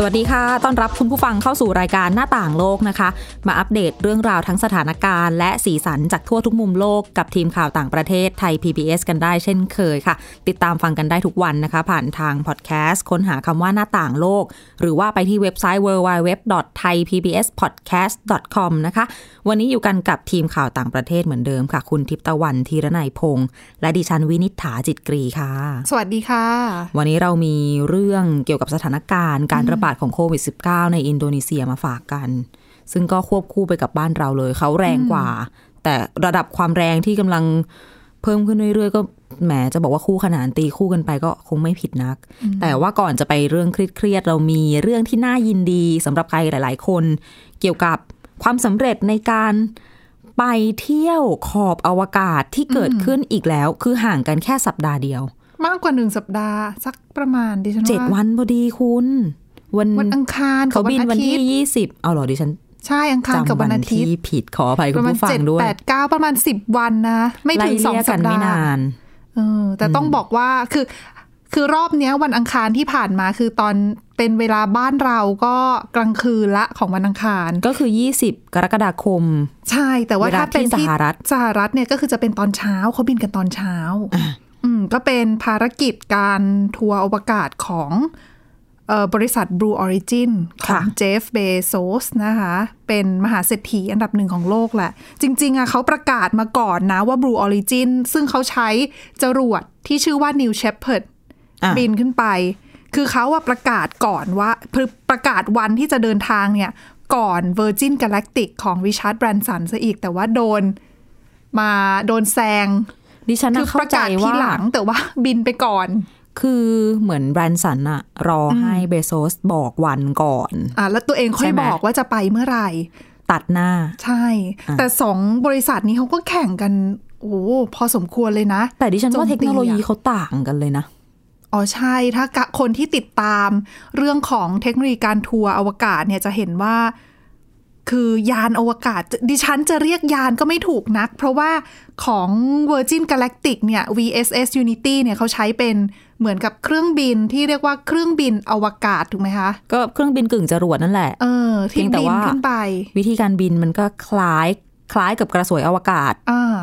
สวัสดีค่ะ ต้อนรับคุณผู้ฟังเข้าสู่รายการหน้าต่างโลกนะคะ มาอัปเดตเรื่องราวทั้งสถานการณ์และสีสันจากทั่วทุกมุมโลกกับทีมข่าวต่างประเทศไทย PBS กันได้เช่นเคยค่ะ ติดตามฟังกันได้ทุกวันนะคะ ผ่านทางพอดแคสต์ ค้นหาคำว่าหน้าต่างโลก หรือว่าไปที่เว็บไซต์ www.thaipbspodcast.com นะคะ วันนี้อยู่กันกับทีมข่าวต่างประเทศเหมือนเดิมค่ะ คุณทิพย์ตะวันธีรนัยพงษ์และดิฉันวินิษฐาจิตกรีค่ะ สวัสดีค่ะ วันนี้เรามีเรื่องเกี่ยวกับสถานการณ์การระบาดของโควิด -19 ในอินโดนีเซียมาฝากกัน ซึ่งก็ควบคู่ไปกับบ้านเราเลย เขาแรงกว่า แต่ระดับความแรงที่กำลังเพิ่มขึ้นเรื่อยๆ ก็แหมจะบอกว่าคู่ขนานตีคู่กันไปก็คงไม่ผิดนัก แต่ว่าก่อนจะไปเรื่องเครียดๆเรามีเรื่องที่น่ายินดีสำหรับใครหลาย ๆ คน เกี่ยวกับความสำเร็จในการไปเที่ยวขอบอวกาศที่เกิดขึ้นอีกแล้ว คือห่างกันแค่สัปดาห์เดียว มากกว่าหนึ่งสัปดาห์ สักประมาณดิฉันว่าเจ็ดวันพอดีคุณ วันวันอังคารกับเขาบินวันที่อาทิตย์ยี่สิบเอาเหรอดิฉันใช่อังคารกับจำวัวันนอาทิตที่ย์ผิดขออภัยปคุณระมาณผู้ฟัเจ็งดด้วยแปดเก้าประมาณสิบวันนะ ไม่ถึงสองไล่เลี่ยสักัปนดาไม่ห์นานเออแต่ต้องบอกว่าคือ คือรอบเนี้ยวันอังคารที่ผ่านมาคือตอนเป็นเวลาบ้านเราก็กลางคืนละของวันอังคารก็คือ 20 กรกฎาคม ใช่แต่ว่าเวลาถ้าเป็นที่สหรัฐสหรัฐเนี่ยก็คือจะเป็นตอนเช้าเขาบินกันตอนเช้าอืมก็เป็นภารกิจการทัวร์อวกาศของเอ่อ บริษัท Blue Origin ของเจฟเบโซสนะคะ เป็นมหาเศรษฐีอันดับหนึ่งของโลกแหละ จริง ๆอะเขาประกาศมาก่อนนะว่า Blue Origin ซึ่งเขาใช้จรวดที่ชื่อว่า New Shepard อะบินขึ้นไป คือเขาอะประกาศก่อนว่าคือประกาศวันที่จะเดินทางเนี่ย ก่อน Virgin Galactic ของ Richard Branson ซะอีก แต่ว่าโดนมาโดนแซงดิฉันคืน่ะอเข้าประใจกาศทีว่าหลังแต่ว่าบินไปก่อน คือเหมือนแบรนสันอะรอให้เบโซสบอกวันก่อน อะแล้วตัวเองค่อใช่ยไหมบอกว่าจะไปเมื่อไหร่ ตัดหน้า ใช่ แต่สองบริษัทนี้เขาก็แข่งกัน โอ้โหพอสมควรเลยนะ แต่ดิฉันว่าโจมตีเทคโนโลยีอะเขาต่างกันเลยนะอ๋อใช่ถ้ากะคนที่ติดตามเรื่องของเทคโนโลยีการทัวร์อวกาศเนี่ยจะเห็นว่า คือยานอวกาศ ดิฉันจะเรียกยานก็ไม่ถูกนัก เพราะว่าของ Virgin Galactic เนี่ย VSS Unity เนี่ยเขาใช้เป็น เหมือนกับเครื่องบินที่เรียกว่าเครื่องบินอวกาศถูกไหมคะ ก็เครื่องบินกึ่งจรวดนั่นแหละเออเพีที่ยงแต่บินว่าขึ้นไป วิธีการบินมันก็คล้ายคล้ายกับกระสวยอวกาศอ่า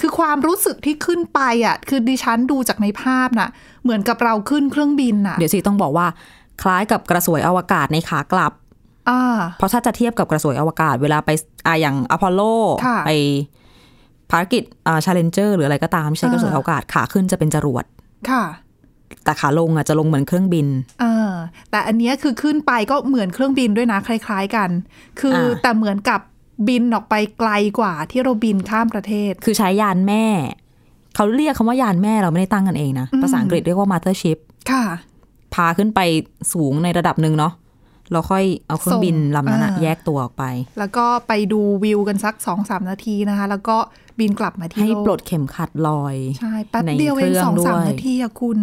คือความรู้สึกที่ขึ้นไปอะ คือดิฉันดูจากในภาพน่ะ เหมือนกับเราขึ้นเครื่องบินน่ะ เดี๋ยวสิต้องบอกว่า คล้ายกับกระสวยอวกาศในขากลับอ่าเพราะถ้าจะเทียบกับกระสวยอวกาศเวลาไปอ่าอย่างอพอลโลค่ะไปภารกิจอ่าชาเลนเจอร์หรืออะไรก็ตามใช้กระสวยอ่าอวกาศขาขึ้นจะเป็นจรวดค่ะ แต่ขาลงอะจะลงเหมือนเครื่องบินเออแต่อันเนี้ยคือขึ้นไปก็เหมือนเครื่องบินด้วยนะ คล้าย ๆกัน คืออาแต่เหมือนกับบินออกไปไกลกว่าที่เราบินข้ามประเทศ คือใช้ยานแม่ เขาเรียกคำว่ายานแม่เราไม่ได้ตั้งกันเองนะ ภาษาอังกฤษเรียกว่า mothership ค่ะ พาขึ้นไปสูงในระดับหนึ่งเนาะแล้วค่อยเอาเครื่องบินส่งลำนั้นอะอ่าแยกตัวออกไป แล้วก็ไปดูวิวกันสักสองสามนาทีนะคะ แล้วก็บินกลับมาที่ให้โลกปลดเข็มขัดลอย ใช่แป๊บในเดียวเอเครื่งองสองสามด้วยนาทีอะคุณ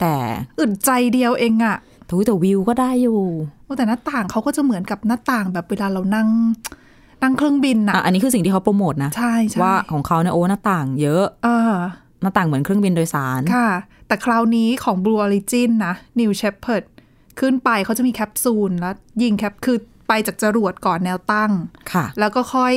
แต่อึดใจเดียวเองอะทุยแต่วิวก็ได้อยู่โอ้แต่หน้าต่างเขาก็จะเหมือนกับหน้าต่างแบบเวลาเรานั่งนั่งเครื่องบินอะอะอันนี้คือสิ่งที่เขาโปรโมทนะใช่ใช่ว่าของเขาเนี่ยโอ้หน้าต่างเยอะเออหน้าต่างเหมือนเครื่องบินโดยสารค่ะ แต่คราวนี้ของ Blue Origin นะ New Shepard ขึ้นไปเขาจะมีแคปซูลแล้วยิงแคปคือไปจากจรวดก่อนแนวตั้งค่ะ แล้วก็ค่อย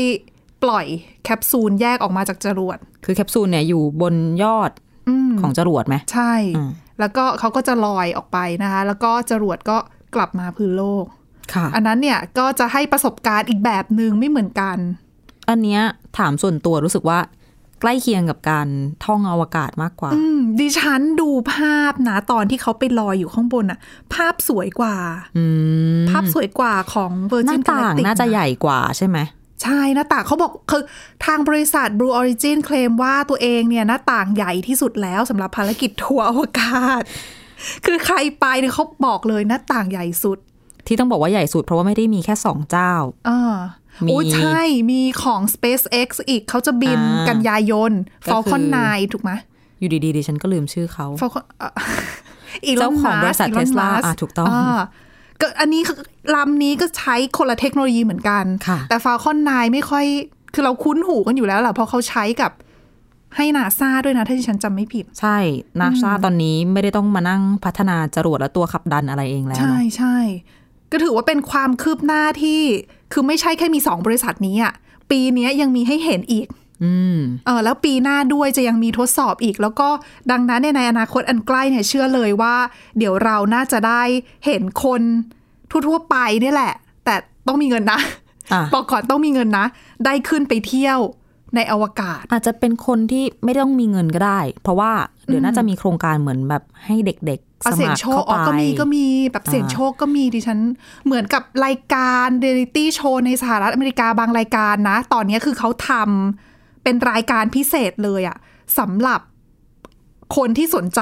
ปล่อยแคปซูลแยกออกมาจากจรวด คือแคปซูลเนี่ยอยู่บนยอดอืมของจรวดไหมใช่อืม แล้วก็เขาก็จะลอยออกไปนะคะ แล้วก็จรวดก็กลับมาพื้นโลกค่ะอันนั้นเนี่ยก็จะให้ประสบการณ์อีกแบบหนึ่งไม่เหมือนกัน อันเนี้ยถามส่วนตัวรู้สึกว่าใกล้เคียงกับการท่องอวกาศมากกว่าอืมดิฉันดูภาพนะตอนที่เขาไปลอยอยู่ข้างบนอะภาพสวยกว่าอืมภาพสวยกว่าของหน้า Virgin ต่าง Galactic น่าจะใหญ่กว่าใช่ไหม ใช่หน้าต่างเขาบอกคือทางบริษัท Blue Origin เคลมว่าตัวเองเนี่ยหน้าต่างใหญ่ที่สุดแล้วสำหรับภารกิจทัวร์อวกาศ คือใครไปเนี่ยเขาบอกเลยหน้าต่างใหญ่สุด ที่ต้องบอกว่าใหญ่สุดเพราะว่าไม่ได้มีแค่สองเจ้าอ่ามีโอ้ใช่มีของ SpaceX อีกเขาจะบินอ่ากันยายนก็คือ Falcon 9 ถูกไหมอยู่ดีๆดิฉันก็ลืมชื่อเขา Falcon เอ่อ Elon เจ้าของบริษัท Musk Elon Tesla Musk อะถูกต้องา ก็อันนี้ลำนี้ก็ใช้คนละเทคโนโลยีเหมือนกันค่ะแต่ฟาคอนนายไม่ค่อย คือเราคุ้นหูกันอยู่แล้วแหละเพราะเขาใช้กับให้นาซาด้วยนะ ถ้าที่ฉันจำไม่ผิด ใช่นาซาตอนนี้ไม่ได้ต้องมานั่งพัฒนาจรวดและตัวขับดันอะไรเองแล้ว ใช่เนอะใช่ก็ถือว่าเป็นความคืบหน้าที่ คือไม่ใช่แค่มีสองบริษัทนี้อะ ปีเนี้ยยังมีให้เห็นอีก อืมเออแล้วปีหน้าด้วยจะยังมีทดสอบอีก แล้วก็ดังนั้นเนี่ยในอนาคตอันใกล้เนี่ยเชื่อเลยว่า เดี๋ยวเราน่าจะได้เห็นคนทั่วๆไปเนี่ยแหละ แต่ต้องมีเงินนะอะบอกก่อนต้องมีเงินนะ ได้ขึ้นไปเที่ยวในอวกาศ อาจจะเป็นคนที่ไม่ต้องมีเงินก็ได้ เพราะว่าเดี๋ยวน่าจะมีโครงการเหมือนแบบให้เด็กๆเอาสเสียงมัครโชเข้าคอ๋อไปก็มีก็มีแบบเสียงโชคก็มีดิฉัน เหมือนกับรายการเดลิตี้โชว์ในสหรัฐอเมริกาบางรายการนะ ตอนนี้คือเขาทำ เป็นรายการพิเศษเลยอะสำหรับคนที่สนใจ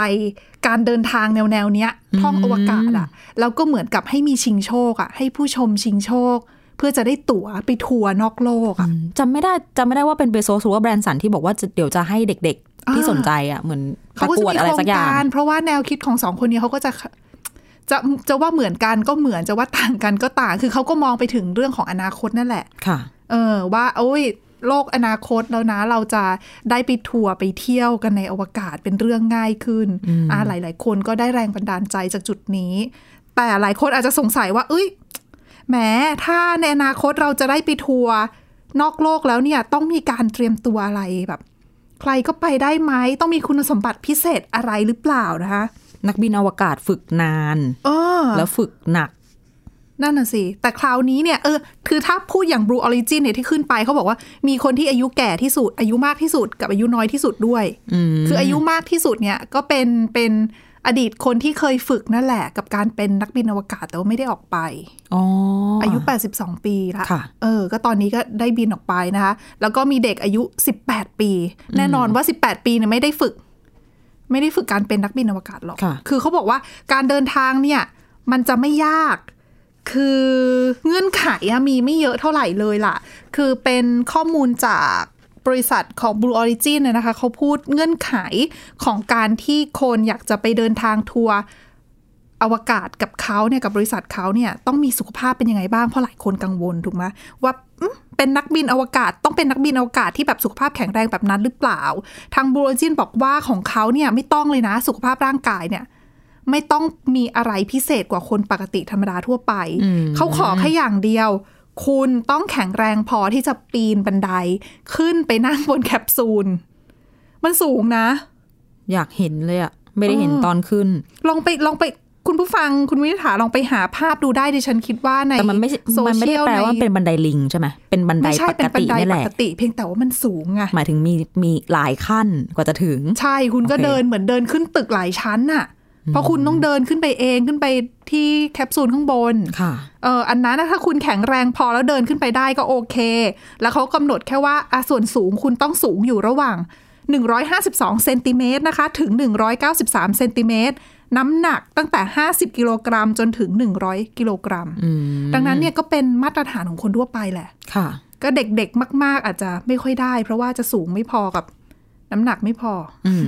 การเดินทางแนวแนวๆเนี้ยท่องอวกาศอะแล้วก็เหมือนกับให้มีชิงโชคอะให้ผู้ชมชิงโชค เพื่อจะได้ตั๋วไปทัวร์นอกโลกอะอืมจำไม่ได้จำไม่ได้ว่าเป็นเบโซสหรือว่าแบรนด์สันที่บอกว่าจะเดี๋ยวจะให้เด็กๆ ที่อ่าสนใจอะเหมือนปเขาระก็กจะวดมีอะไรโครสังกอย่างการเพราะว่าแนวคิดของสองคนนี้เขาก็จะจะจะว่าเหมือนกันก็เหมือนจะว่าต่างกันก็ต่าง คือเขาก็มองไปถึงเรื่องของอนาคตนั่นแหละ ค่ะ เออว่า โอ้ย โลกอนาคตแล้วนะ เราจะได้ไปทัวร์ไปเที่ยวกันในอวกาศเป็นเรื่องง่ายขึ้นอ่าหลาย ๆ คนก็ได้แรงบันดาลใจจากจุดนี้ แต่หลายคนอาจจะสงสัยว่า เอ้ยแหมถ้าในอนาคตเราจะได้ไปทัวร์นอกโลกแล้วเนี่ยต้องมีการเตรียมตัวอะไรแบบ ใครก็ไปได้ไหมต้องมีคุณสมบัติพิเศษอะไรหรือเปล่านะคะ นักบินอวกาศฝึกนานเออแล้วฝึกหนัก นั่นน่ะสิ แต่คราวนี้เนี่ยเออคือถ้าพูดอย่าง Blue Origin เนี่ยที่ขึ้นไปเขาบอกว่ามีคนที่อายุแก่ที่สุด อายุมากที่สุดกับอายุน้อยที่สุดด้วยอืมคืออายุมากที่สุดเนี่ยก็เป็นเป็นอดีตคนที่เคยฝึกนั่นแหละ กับการเป็นนักบินอวกาศแต่ว่าไม่ได้ออกไปอ๋อออายุ 82 ปีละค่ะเออ ก็ตอนนี้ก็ได้บินออกไปนะคะ แล้วก็มีเด็กอายุ 18 ปี แน่นอนว่า 18 ปีเนี่ยไม่ได้ฝึก ไม่ได้ฝึกการเป็นนักบินอวกาศหรอกค่ะคือเขาบอกว่าการเดินทางเนี่ย มันจะไม่ยาก คือเงื่อนไขมีไม่เยอะเท่าไหร่เลยล่ะ คือเป็นข้อมูลจากบริษัทของ Blue Origin เนี่ยนะคะ เขาพูดเงื่อนไขของการที่คนอยากจะไปเดินทางทัวร์อวกาศกับเขาเนี่ยกับบริษัทเขาเนี่ยต้องมีสุขภาพเป็นยังไงบ้างเพราะหลายคนกังวลถูกไหมว่าเป็นนักบินอวกาศต้องเป็นนักบินอวกาศที่แบบสุขภาพแข็งแรงแบบนั้นหรือเปล่า ทางบูโรจินบอกว่าของเขาเนี่ยไม่ต้องเลยนะสุขภาพร่างกายเนี่ย ไม่ต้องมีอะไรพิเศษกว่าคนปกติธรรมดาทั่วไป เขาขอแค่อย่างเดียว คุณต้องแข็งแรงพอที่จะปีนบันได ขึ้นไปนั่งบนแคปซูล มันสูงนะ อยากเห็นเลยอะไม่ได้เห็นตอนขึ้น ลองไปลองไปคุณผู้ฟังคุณวินิษฐาลองไปหาภาพดูได้ดิฉันคิดว่าในแต่มันไม่ใช่โซมันไม่เชีได้ยลแปลว่าในเป็นบันไดลิงใช่ไหมเป็นบันไดไม่ใช่ปเป็กนบันติไดนี่แหปละกติเพียงแต่ว่ามันสูงไงหมายถึงมีมีหลายขั้นกว่าจะถึง ใช่คุณก็โอเคเดินเหมือนเดินขึ้นตึกหลายชั้นน่ะ เพราะคุณต้องเดินขึ้นไปเองขึ้นไปที่แคปซูลข้างบนค่ะเอออันนั้นนะถ้าคุณแข็งแรงพอแล้วเดินขึ้นไปได้ก็โอเค แล้วเขากำหนดแค่ว่าอะส่วนสูงคุณต้องสูงอยู่ระหว่าง 152เซนติเมตรนะคะ ถึง 193เซนติเมตรน้ำหนักตั้งแต่ 50 กิโลกรัมจนถึง 100 กิโลกรัมอืมดังนั้นเนี่ยก็เป็นมาตรฐานของคนทั่วไปแหละ ค่ะ ก็เด็กๆมาก ๆ อาจจะไม่ค่อยได้ เพราะว่าจะสูงไม่พอกับน้ำหนักไม่พอ อืม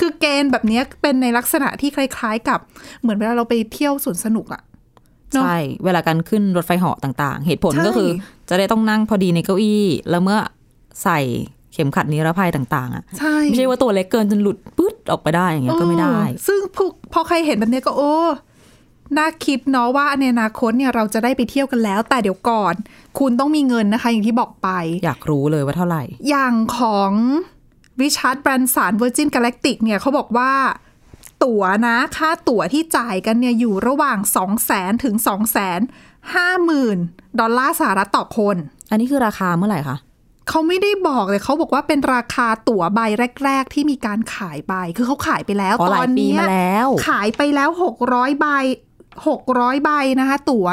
คือเกณฑ์แบบเนี้ยเป็นในลักษณะที่คล้าย ๆ กับเหมือนเวลาเราไปเที่ยวสวนสนุกอะเนอะใช่ เวลาการขึ้นรถไฟเหาะต่างๆ เหตุผลใช่ก็คือ จะได้ต้องนั่งพอดีในเก้าอี้ แล้วเมื่อใส่เข็มขัดนิรภัยต่างๆอะใช่ไม่ใช่ว่าตัวเล็กเกินจนหลุดปึ๊ดออกไปได้อย่างเงี้ยก็ไม่ได้เออซึ่งพอพอใครเห็นแบบเนี้ยก็โอ้น่าคิดเนาะว่าในอนาคตเนี่ยเราจะได้ไปเที่ยวกันแล้ว แต่เดี๋ยวก่อน คุณต้องมีเงินนะคะ อย่างที่บอกไป อยากรู้เลยว่าเท่าไหร่ อย่างของ ริชาร์ดแบรนสัน Virgin Galactic เนี่ยเขาบอกว่าตั๋วนะ ค่าตั๋วที่จ่ายกันเนี่ยอยู่ระหว่าง 2 0 0แสนถึง 2 5 0 0 0 0 ดอลลาร์สหรัฐต่อคน อันนี้คือราคาเมื่อไหร่คะเขาไม่ได้บอกเลยเขาบอกว่าเป็นราคาตั๋วใบแรก ๆ ที่มีการขายใบคือเขาขายไปแล้วอ๋อตหลาอยนปีเนี้ยมาแล้วขายไปแล้ว 600 ใบ600ใบนะคะ ตั๋ว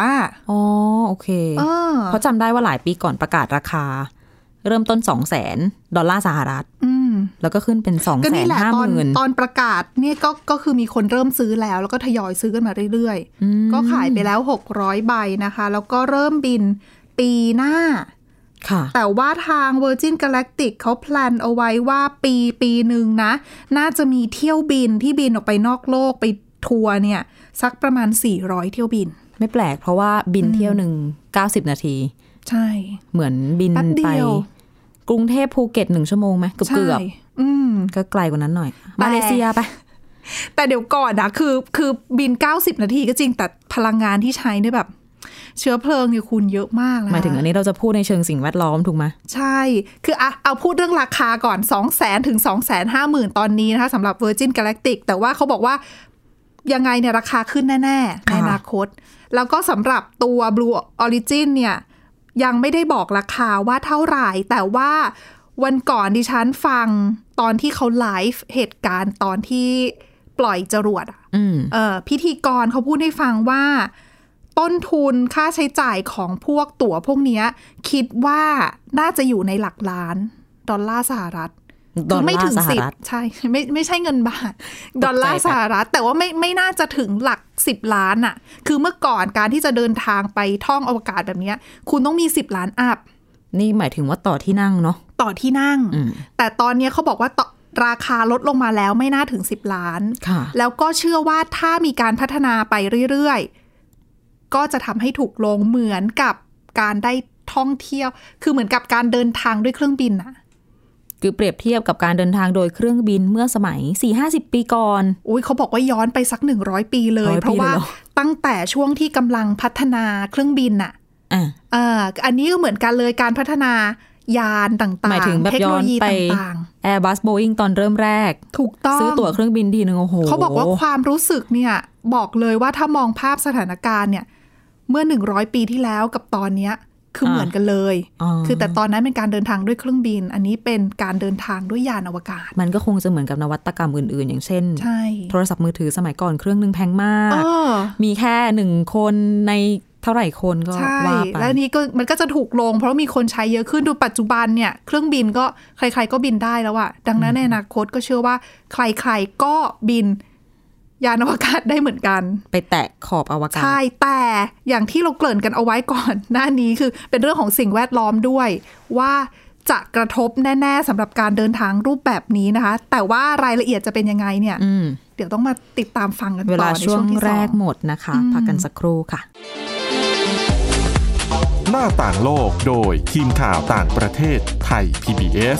อ๋อ โอเคเออเพราะจำได้ว่าหลายปีก่อนประกาศราคา เริ่มต้นสองแสนดอลลาร์สหรัฐ อืม แล้วก็ขึ้นเป็นสองก็แสนี่นแหละห้าตหอนมื่นตอนประกาศเนี่ยก็ก็คือมีคนเริ่มซื้อแล้ว แล้วก็ทยอยซื้อกันมาเรื่อยๆ ก็ขายไปแล้ว600ใบนะคะ แล้วก็เริ่มบินปีหน้าค่ะแต่ว่าทาง Virgin Galactic เขา plan เอาไว้ว่าปีปีหนึ่งนะ น่าจะมีเที่ยวบินที่บินออกไปนอกโลกไปทัวร์เนี่ย สักประมาณ 400 เที่ยวบิน ไม่แปลกเพราะว่าบินเที่ยวหนึ่งเก้าสิบนาที ใช่ เหมือนบินแป๊บเดีไปยว กรุงเทพภูเก็ตหนึ่งชั่วโมงไหมเกือบใช่เกือบอืมก็ไกลกว่านั้นหน่อยแต่มาเลเซียไปแต่เดี๋ยวก่อนนะคือคือบิน 90 นาทีก็จริงแต่พลังงานที่ใช้เนี่ยแบบ เชื้อเพลิงเนี่ยคุณเยอะมากนะหมายถึงอันนี้เราจะพูดในเชิงสิ่งแวดล้อมถูกไหมใช่ คืออะเอาพูดเรื่องราคาก่อน 2 0 0 0 0 0ถึง 2 5 0 0 0 0 ตอนนี้นะคะสำหรับ Virgin Galactic แต่ว่าเขาบอกว่ายังไงเนี่ยราคาขึ้นแน่ ๆ ในอนาคต แล้วก็สำหรับตัว Blue Origin เนี่ย ยังไม่ได้บอกราคาว่าเท่าไหร่ แต่ว่าวันก่อนดิฉันฟังตอนที่เขาไลฟ์เหตุการณ์ตอนที่ปล่อยจรวดอะอืมเอ่อพิธีกรเขาพูดให้ฟังว่า ต้นทุนค่าใช้จ่ายของพวกตั๋วพวกเนี้ยคิดว่าน่าจะอยู่ในหลักล้าน ดอลลาร์สหรัฐ ดอลคือไม่ลาถึร์งสหสิบรัฐใช่ไม่ไม่ใช่เงินบาทตกใจดอลลาร์สหรัฐ แต่ว่าไม่ไม่น่าจะถึงหลักสิบล้านอะคือเมื่อก่อนการที่จะเดินทางไปท่องอวกาศแบบเนี้ยคุณต้องมีสิบล้านอัพ นี่หมายถึงว่าต่อที่นั่งเนาะต่อที่นั่งอืมแต่ตอนเนี้ยเขาบอกว่าต่อราคาลดลงมาแล้วไม่น่าถึง10ล้านค่ะแล้วก็เชื่อว่าถ้ามีการพัฒนาไปเรื่อยๆ ก็จะทำให้ถูกลงเหมือนกับการได้ท่องเที่ยว คือเหมือนกับการเดินทางด้วยเครื่องบินอะ คือเปรียบเทียบกับการเดินทางโดยเครื่องบินเมื่อสมัย 4-50 ปีก่อน อุ้ยเขาบอกว่าย้อนไปสักหนึ่งร้อยปีเลยร้อยปีเพราะว่าเลยเหรอตั้งแต่ช่วงที่กำลังพัฒนาเครื่องบินอะอะเอ่ออันนี้ก็เหมือนกันเลยการพัฒนายานต่างหมายถึงๆแบบเทคโนย้อโลนยีไปต่าง Airbus Boeing ตอนเริ่มแรกๆถูกต้อง ซื้อตั๋วเครื่องบินทีนึงโอ้โหเขาบอกว่าความรู้สึกเนี่ย บอกเลยว่าถ้ามองภาพสถานการณ์เนี่ย เมื่อหนึ่งร้อยปีที่แล้วกับตอนเนี้ย คือเหมือนกันเลยอ๋อคือแต่ตอนนั้นเป็นการเดินทางด้วยเครื่องบิน อันนี้เป็นการเดินทางด้วยยานอวกาศ มันก็คงจะเหมือนกับนวัตกรรมอื่นๆ อย่างเช่นใช่โทรศัพท์มือถือสมัยก่อนเครื่องหนึ่งแพงมากเออมีแค่หนึ่งคนในเท่าไหร่คนก็ใช่ว่าไปและนี้ก็มันก็จะถูกลง เพราะมีคนใช้เยอะขึ้นดูปัจจุบันเนี่ยเครื่องบินก็ใคร ๆ ก็บินได้แล้วอะดังนั้นในอนาคตก็เชื่อว่า ใคร ๆ ก็บิน ยานอวกาศได้เหมือนกัน ไปแตะขอบอวกาศ ใช่ แต่อย่างที่เราเกริ่นกันเอาไว้ก่อนหน้านี้คือเป็นเรื่องของสิ่งแวดล้อมด้วย ว่าจะกระทบแน่ ๆสำหรับการเดินทางรูปแบบนี้นะคะ แต่ว่ารายละเอียดจะเป็นยังไงเนี่ยอืมเดี๋ยวต้องมาติดตามฟังกันเวต่ลาอในช่วช่งวงที่แรสอกงหมดนะคะ พักกันสักครู่ค่ะ หน้าต่างโลกโดยทีมข่าวต่างประเทศไทย PBS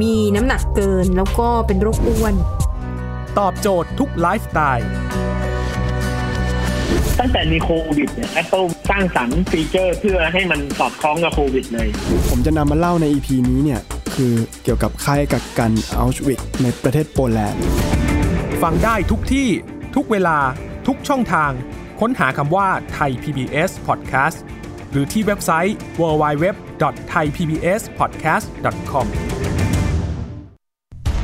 มีน้ำหนักเกินแล้วก็เป็นโรคอ้วน ตอบโจทย์ทุกไลฟ์สไตล์ตั้งแต่มีโควิดเนี่ย Apple สร้างสรรค์ฟีเจอร์เพื่อให้มันสอดคล้องกับโควิดเลย ผมจะนำมาเล่าใน EP นี้เนี่ย คือเกี่ยวกับค่ายกักกันเอาช์วิทซ์ในประเทศโปแลนด์ ฟังได้ทุกที่ทุกเวลาทุกช่องทาง ค้นหาคำว่าไทย PBS Podcast หรือที่เว็บไซต์ www.thaipbspodcast.com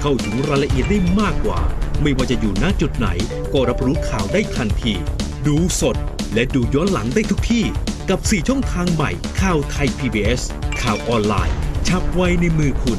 เข้าถึงรายละเอียดได้มากกว่า ไม่ว่าจะอยู่ณจุดไหน ก็รับรู้ข่าวได้ทันที ดูสดและดูย้อนหลังได้ทุกที่ กับ 4 ช่องทางใหม่ข่าวไทย PBS ข่าวออนไลน์ ชับไว้ในมือคุณ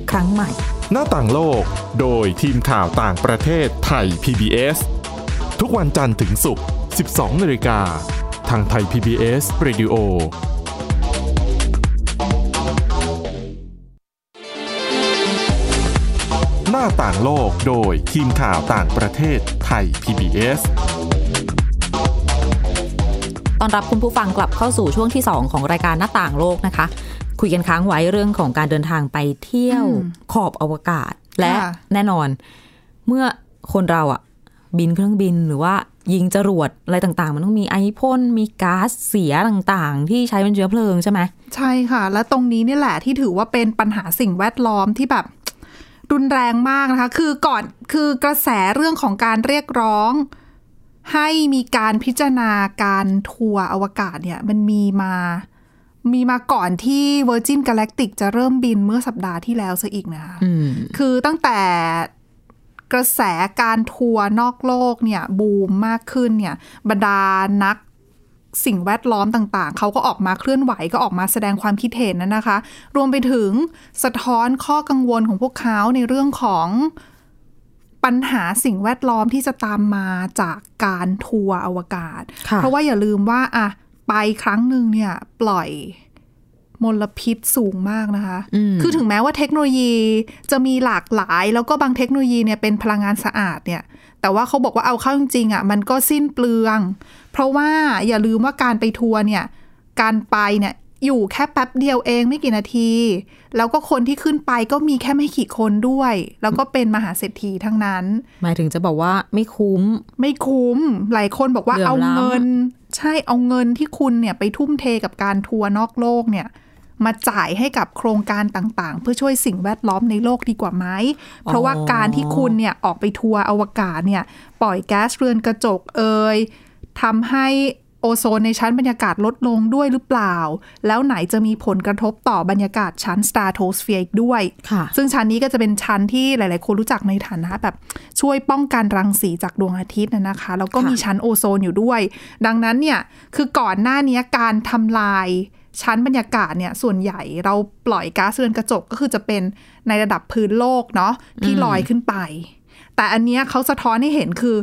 ครั้งใหม่ หน้าต่างโลก โดยทีมข่าวต่างประเทศไทย PBS ทุกวันจันทร์ถึงศุกร์ 12นาฬิกา ทางไทย PBS Radio หน้าต่างโลกโดยทีมข่าวต่างประเทศไทย PBS ตอนรับคุณผู้ฟังกลับเข้าสู่ช่วงที่ 2 ของรายการหน้าต่างโลกนะคะ คุยกันค้างไว้เรื่องของการเดินทางไปเที่ยวขอบอวกาศ และค่ะแน่นอน เมื่อคนเราอะบินเครื่องบินหรือว่ายิงจรวดอะไรต่างๆ มันต้องมีไอพ่นมีก๊าซเสียต่างๆ ที่ใช้เป็นเชื้อเพลิงใช่ไหมใช่ค่ะ และตรงนี้นี่แหละที่ถือว่าเป็นปัญหาสิ่งแวดล้อมที่แบบรุนแรงมากนะคะ คือก่อนคือกระแสเรื่องของการเรียกร้อง ให้มีการพิจารณาการทัวร์อวกาศเนี่ย มันมีมา มีมาก่อนที่ Virgin Galactic จะเริ่มบินเมื่อสัปดาห์ที่แล้วซะอีกนะคะอืมคือตั้งแต่กระแสการทัวร์นอกโลกเนี่ยบูมมากขึ้นเนี่ยบรรดานักสิ่งแวดล้อมต่างๆ เขาก็ออกมาเคลื่อนไหวก็ออกมาแสดงความคิดเห็นนะนะคะ รวมไปถึงสะท้อนข้อกังวลของพวกเขาในเรื่องของปัญหาสิ่งแวดล้อมที่จะตามมาจากการทัวร์อวกาศค่ะเพราะว่าอย่าลืมว่าอะ ไปครั้งหนึ่งเนี่ยปล่อยมลพิษสูงมากนะคะอืมคือถึงแม้ว่าเทคโนโลยีจะมีหลากหลาย แล้วก็บางเทคโนโลยีเนี่ยเป็นพลังงานสะอาดเนี่ย แต่ว่าเขาบอกว่าเอาเข้าจริงๆอะมันก็สิ้นเปลือง เพราะว่าอย่าลืมว่าการไปทัวร์เนี่ย การไปเนี่ย อยู่แค่แป๊บเดียวเองไม่กี่นาที แล้วก็คนที่ขึ้นไปก็มีแค่ไม่กี่คนด้วย แล้วก็เป็นมหาเศรษฐีทั้งนั้น หมายถึงจะบอกว่าไม่คุ้ม ไม่คุ้ม หลายคนบอกว่าเหลื่อมเอาล้ำเงิน ใช่เอาเงินที่คุณเนี่ยไปทุ่มเทกับการทัวร์นอกโลกเนี่ย มาจ่ายให้กับโครงการต่างๆ เพื่อช่วยสิ่งแวดล้อมในโลกดีกว่าไหมเพราะว่าการที่คุณเนี่ยออกไปทัวร์อวกาศเนี่ย ปล่อยแก๊สเรือนกระจกเอ่ยทำให้ โอโซนในชั้นบรรยากาศลดลงด้วยหรือเปล่า แล้วไหนจะมีผลกระทบต่อบรรยากาศชั้นสตราโทสเฟียร์อีกด้วยค่ะซึ่งชั้นนี้ก็จะเป็นชั้นที่หลาย ๆ คนรู้จักในฐานะแบบช่วยป้องกันรังสีจากดวงอาทิตย์นะนะคะ แล้วก็ค่ะมีชั้นโอโซนอยู่ด้วย ดังนั้นเนี่ย คือก่อนหน้านี้การทำลายชั้นบรรยากาศเนี่ยส่วนใหญ่เราปล่อยก๊าซเรือนกระจกก็คือจะเป็นในระดับพื้นโลกเนาะที่ลอยขึ้นไป แต่อันเนี้ยเขาสะท้อนให้เห็นคือ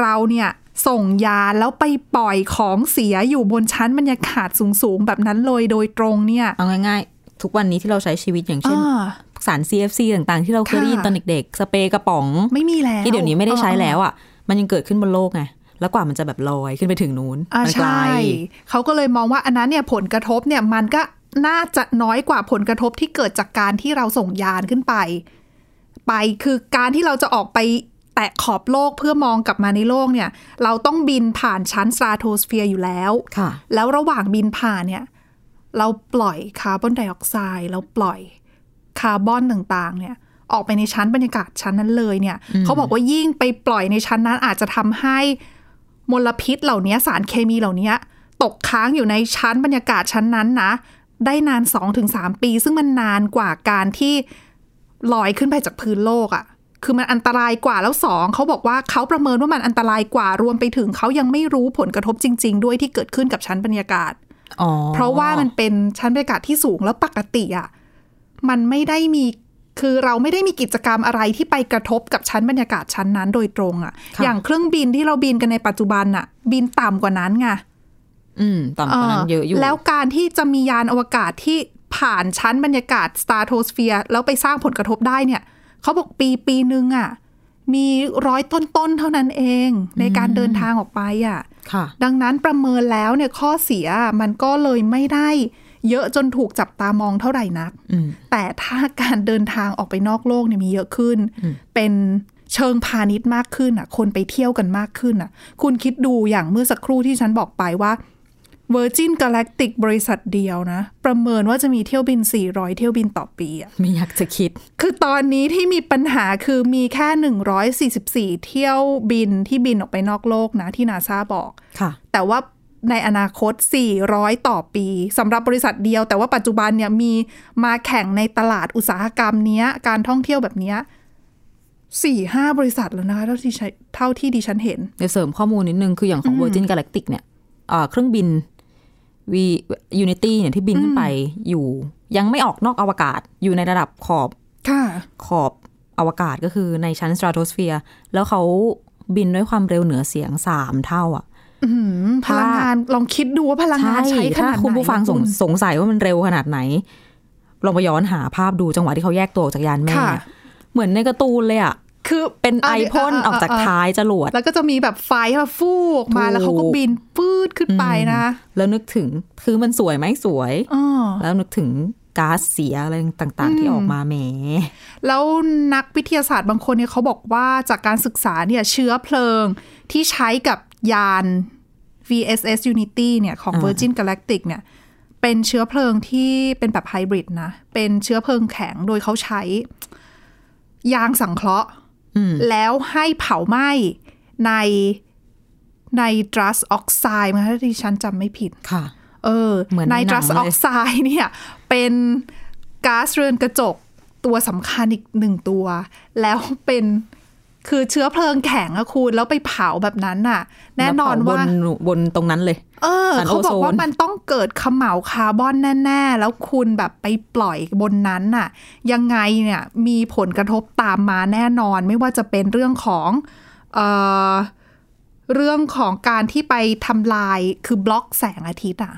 เราเนี่ยส่งยาแล้วไปปล่อยของเสียอยู่บนชั้นบรรยากาศสูงๆ แบบนั้นเลยโดยตรงเนี่ย เอาง่ายๆ ทุกวันนี้ที่เราใช้ชีวิตอย่างเช่นอ่าสาร CFC ต่างๆ ที่เราเคยได้ยินค่ะตอนเด็กๆ สเปรย์กระป๋องไม่มีแล้วที่เดี๋ยวนี้ไม่ได้ใช้อ่าแล้วอะ มันยังเกิดขึ้นบนโลกไงแล้วกว่ามันจะแบบลอยขึ้นไปถึงนู้นอ่ามันไกลใช่เขาก็เลยมองว่าอันนั้นเนี่ยผลกระทบเนี่ยมันก็น่าจะน้อยกว่าผลกระทบที่เกิดจากการที่เราส่งยานขึ้นไป ไปคือการที่เราจะออกไป แตะขอบโลกเพื่อมองกลับมาในโลกเนี่ย เราต้องบินผ่านชั้นสตราโทสเฟียร์อยู่แล้ว ค่ะ แล้วระหว่างบินผ่านเนี่ย เราปล่อยคาร์บอนไดออกไซด์เราปล่อยคาร์บอนต่างๆ เนี่ย ออกไปในชั้นบรรยากาศชั้นนั้นเลยเนี่ยอืมเขาบอกว่ายิ่งไปปล่อยในชั้นนั้นอาจจะทำให้มลพิษเหล่านี้สารเคมีเหล่านี้ตกค้างอยู่ในชั้นบรรยากาศชั้นนั้นนะ ได้นาน 2-3 ปี ซึ่งมันนานกว่าการที่ลอยขึ้นไปจากพื้นโลกอะ่ะ คือมันอันตรายกว่าแล้วสองเขาบอกว่าเขาประเมินว่ามันอันตรายกว่ารวมไปถึงเขายังไม่รู้ผลกระทบจริง ๆ ด้วยที่เกิดขึ้นกับชั้นบรรยากาศอ๋อเพราะว่ามันเป็นชั้นบรรยากาศที่สูงแล้วปกติอะมันไม่ได้มีคือเราไม่ได้มีกิจกรรมอะไรที่ไปกระทบกับชั้นบรรยากาศชั้นนั้นโดยตรงอะค่ะ อย่างเครื่องบินที่เราบินกันในปัจจุบันอะ บินต่ำกว่านั้นไงอืมต่ำกว่านั้นเยอะอยู่ แล้วการที่จะมียานอวกาศที่ผ่านชั้นบรรยากาศสตาร์โทสเฟียร์แล้วไปสร้างผลกระทบได้เนี่ย เขาบอกปีปีหนึ่งอะมีร้อยต้นๆเท่านั้นเอง ในการเดินทางออกไปอะค่ะดังนั้นประเมินแล้วเนี่ยข้อเสียมันก็เลยไม่ได้เยอะจนถูกจับตามองเท่าไหร่นักอืมแต่ถ้าการเดินทางออกไปนอกโลกเนี่ยมีเยอะขึ้นอืมเป็นเชิงพาณิชย์มากขึ้นอะ คนไปเที่ยวกันมากขึ้นอะ คุณคิดดูอย่างเมื่อสักครู่ที่ฉันบอกไปว่า Virgin Galactic บริษัทเดียวนะ ประเมินว่าจะมีเที่ยวบิน 400 เที่ยวบินต่อปีอะไม่อยากจะคิด คือตอนนี้ที่มีปัญหาคือมีแค่ 144 เที่ยวบินที่บินออกไปนอกโลกนะที่นาซาบอกค่ะ แต่ว่าในอนาคต 400 ต่อปีสำหรับบริษัทเดียว แต่ว่าปัจจุบันเนี่ยมีมาแข่งในตลาดอุตสาหกรรมเนี้ยการท่องเที่ยวแบบเนี้ยสี่ห้าบริษัทแล้วนะคะเท่าที่ใช้เท่าที่ดิฉันเห็น เดี๋ยวเสริมข้อมูลนิดนึง คืออย่างของ Virgin Galactic เนี่ยเอ่อเครื่องบิน V Unity เนี่ยที่บินขึ้นไปอยู่ ยังไม่ออกนอกอวกาศอยู่ในระดับขอบค่ะขอบอวกาศก็คือในชั้นสตราโตสเฟียร์แล้วเขาบินด้วยความเร็วเหนือเสียงสามเท่าอะอื้อหือพลังงานลองคิดดูว่าพลังงานใช้ขถ้านาดไหนคุณผู้ฟังสงณสงสัยว่ามันเร็วขนาดไหน ลองไปย้อนหาภาพดูจังหวะที่เขาแยกตัวออกจากยานแม่ค่ะเหมือนในการ์ตูนเลยอะ คือเป็นไอเดี๋ยวพ่นออกจากเท้ายจรวด แล้วก็จะมีแบบไฟมาฟูออกมาถูกแล้วเขาก็บินปืดขึ้นไปนะ แล้วนึกถึงคือมันสวยไหมสวยอ้อแล้วนึกถึงก๊าซเสียอะไรต่างๆ ที่ออกมาแหม แล้วนักวิทยาศาสตร์บางคนเนี่ยเขาบอกว่าจากการศึกษาเนี่ยเชื้อเพลิงที่ใช้กับยาน VSS Unity เนี่ยของอ่า Virgin Galactic เนี่ยเป็นเชื้อเพลิงที่เป็นแบบไฮบริดนะ เป็นเชื้อเพลิงแข็งโดยเขาใช้ ยางสังเคราะห์ แล้วให้เผาไหม้ในในดรัสออกไซด์มาถ้าที่ฉันจำไม่ผิดค่ะ เออเหมือนไนในหนัตรังสเลยออกไซด์เนี่ย เป็นก๊าซเรือนกระจกตัวสำคัญอีกหนึ่งตัว แล้วเป็นคือเชื้อเพลิงแข็งอะคุณแล้วไปเผาแบบนั้นน่ะ แน่นอนว่าบนบนตรงนั้นเลย เออสารเขาบอกว่าโอโซนมันต้องเกิดเขม่าวคาร์บอนแน่ ๆ แล้วคุณแบบไปปล่อยบนนั้นน่ะ ยังไงเนี่ยมีผลกระทบตามมาแน่นอน ไม่ว่าจะเป็นเรื่องของเอ่อเรื่องของการที่ไปทำลายคือบล็อกแสงอาทิตย์อะ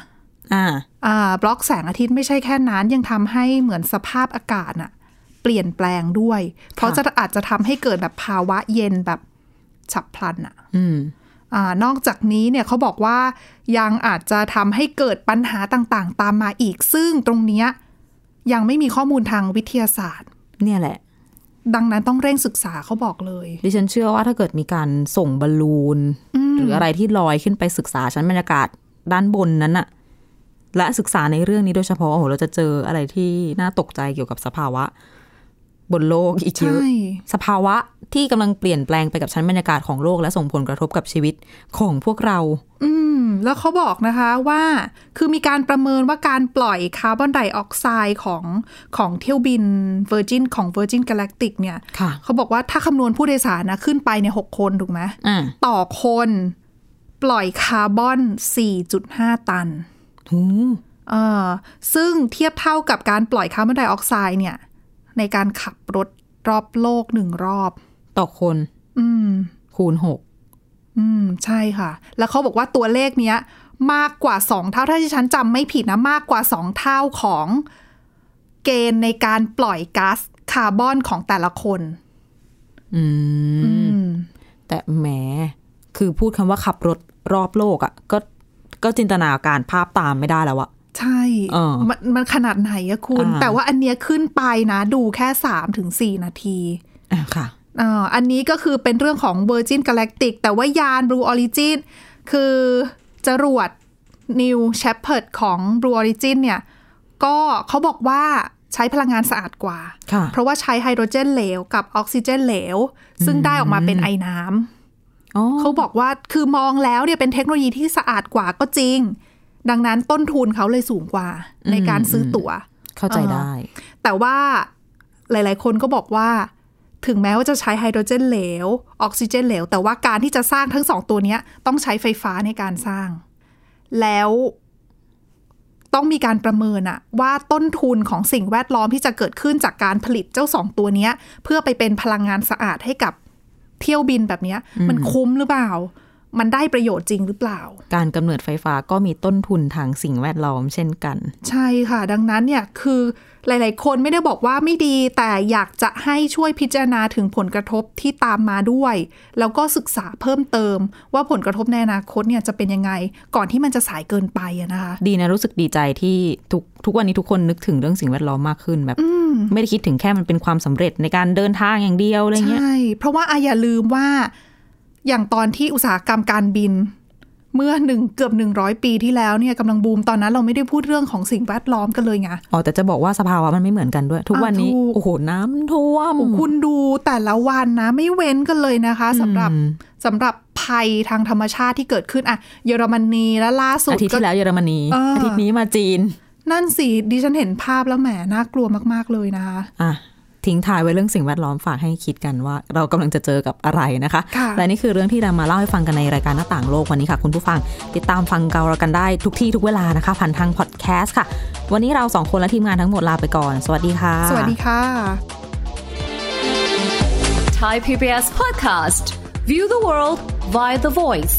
อ่าอ่าบล็อกแสงอาทิตย์ไม่ใช่แค่นั้น ยังทำให้เหมือนสภาพอากาศน่ะ เปลี่ยนแปลงด้วย เพราะจะอาจจะทำให้เกิดแบบภาวะเย็นแบบฉับพลันอะ อืม อานอกจากนี้เนี่ยเขาบอกว่ายังอาจจะทำให้เกิดปัญหาต่างๆ ตามมาอีก ซึ่งตรงเนี้ยยังไม่มีข้อมูลทางวิทยาศาสตร์ เนี่ยแหละ ดังนั้นต้องเร่งศึกษาเขาบอกเลย ดิฉันเชื่อว่าถ้าเกิดมีการส่งบอลลูน หรืออะไรที่ลอยขึ้นไปศึกษาชั้นบรรยากาศด้านบนนั้นอะและศึกษาในเรื่องนี้โดยเฉพาะโอ้โหเราจะเจออะไรที่น่าตกใจเกี่ยวกับสภาวะ บนโลกอีกเยอะใช่สภาวะที่กำลังเปลี่ยนแปลงไปกับชั้นบรรยากาศของโลก และส่งผลกระทบกับชีวิตของพวกเรา อืม แล้วเขาบอกนะคะว่า คือมีการประเมินว่าการปล่อยคาร์บอนไดออกไซด์ของของเที่ยวบิน Virgin ของ Virgin Galactic เนี่ยค่ะเขาบอกว่าถ้าคำนวณผู้โดยสารนะขึ้นไปเนี่ยหกคนถูกไหมอ่าต่อคนปล่อยคาร์บอน 4.5 ตันหูเออซึ่งเทียบเท่ากับการปล่อยคาร์บอนไดออกไซด์เนี่ย ในการขับรถรอบโลกหนึ่งรอบ ต่อคน อืม คูณหกอืม ใช่ค่ะ แล้วเขาบอกว่าตัวเลขเนี้ย มากกว่าสองเท่าถ้าที่ฉันจำไม่ผิดนะ มากกว่าสองเท่าของเกณฑ์ในการปล่อยก๊าซคาร์บอนของแต่ละคน อือืมมแต่แหม คือพูดคำว่าขับรถรอบโลกอะ่ะ ก็ก็จินตนาการภาพตามไม่ได้แล้วอะใช่เออ มันมันขนาดไหนอะคุณอ่าแต่ว่าอันเนี้ยขึ้นไปนะดูแค่สามถึงสี่นาทีอะค่ะอ่าอันนี้ก็คือเป็นเรื่องของ Virgin Galactic แต่ว่ายาน Blue Origin คือจรวด New Shepard ของ Blue Origin เนี่ย ก็เขาบอกว่าใช้พลังงานสะอาดกว่าค่ะเพราะว่าใช้ไฮโดรเจนเหลวกับออกซิเจนเหลว ซึ่งได้ออกมาเป็นไอน้ำเขาบอกว่าคือมองแล้วเนี่ยเป็นเทคโนโลยีที่สะอาดกว่าก็จริง ดังนั้นต้นทุนเขาเลยสูงกว่า ในการซื้อตั๋ว เข้าใจได้ แต่ว่าหลาย ๆ คนก็บอกว่า ถึงแม้ว่าจะใช้ไฮโดรเจนเหลว ออกซิเจนเหลว แต่ว่าการที่จะสร้างทั้งสองตัวเนี้ยต้องใช้ไฟฟ้าในการสร้าง แล้วต้องมีการประเมินอะว่าต้นทุนของสิ่งแวดล้อมที่จะเกิดขึ้นจากการผลิตเจ้าสองตัวเนี้ยเพื่อไปเป็นพลังงานสะอาดให้กับเที่ยวบินแบบเนี้ยมันคุ้มหรือเปล่า มันได้ประโยชน์จริงหรือเปล่า การกำเนิดไฟฟ้าก็มีต้นทุนทางสิ่งแวดล้อมเช่นกัน ใช่ค่ะ ดังนั้นเนี่ยคือหลาย ๆ คนไม่ได้บอกว่าไม่ดี แต่อยากจะให้ช่วยพิจารณาถึงผลกระทบที่ตามมาด้วย แล้วก็ศึกษาเพิ่มเติม ว่าผลกระทบในอนาคตเนี่ยจะเป็นยังไง ก่อนที่มันจะสายเกินไปอะนะคะ ดีนะรู้สึกดีใจที่ทุกทุกวันนี้ทุกคนนึกถึงเรื่องสิ่งแวดล้อมมากขึ้นแบบอืมไม่ได้คิดถึงแค่มันเป็นความสำเร็จในการเดินทางอย่างเดียวอะไรเงี้ยใช่เพราะว่าอะอย่าลืมว่า อย่างตอนที่อุตสาหกรรมการบิน เมื่อหนึ่งเกือบหนึ่งร้อยปีที่แล้วเนี่ยกำลังบูมตอนนั้นเราไม่ได้พูดเรื่องของสิ่งแวดล้อมกันเลยไงอ๋อแต่จะบอกว่าสภาวะมันไม่เหมือนกันด้วย ทุกวันนี้อะถูกโอ้โหน้ำท่วมโอ้คุณดูแต่ละวันนะ ไม่เว้นกันเลยนะคะสำหรับสำหรับภัยทางธรรมชาติที่เกิดขึ้นอะเยอรมนีและล่าสุดอาทิตย์ที่แล้วเยอรมนีเออออาทิตย์นี้มาจีน นั่นสิดิฉันเห็นภาพแล้วแหมน่ากลัวมาก ๆเลยนะคะอะ ทิ้งท้ายไว้เรื่องสิ่งแวดล้อมฝากให้คิดกันว่า เรากำลังจะเจอกับอะไรนะคะค่ะและนี่คือเรื่องที่เรามาเล่าให้ฟังกันในรายการหน้าต่างโลกวันนี้ค่ะ คุณผู้ฟัง ติดตามฟังเรากันได้ทุกที่ทุกเวลานะคะผ่านทางพอดแคสต์ค่ะ วันนี้เราสองคนและทีมงานทั้งหมดลาไปก่อน สวัสดีค่ะ สวัสดีค่ะ Thai PBS podcast. View the world via the voice.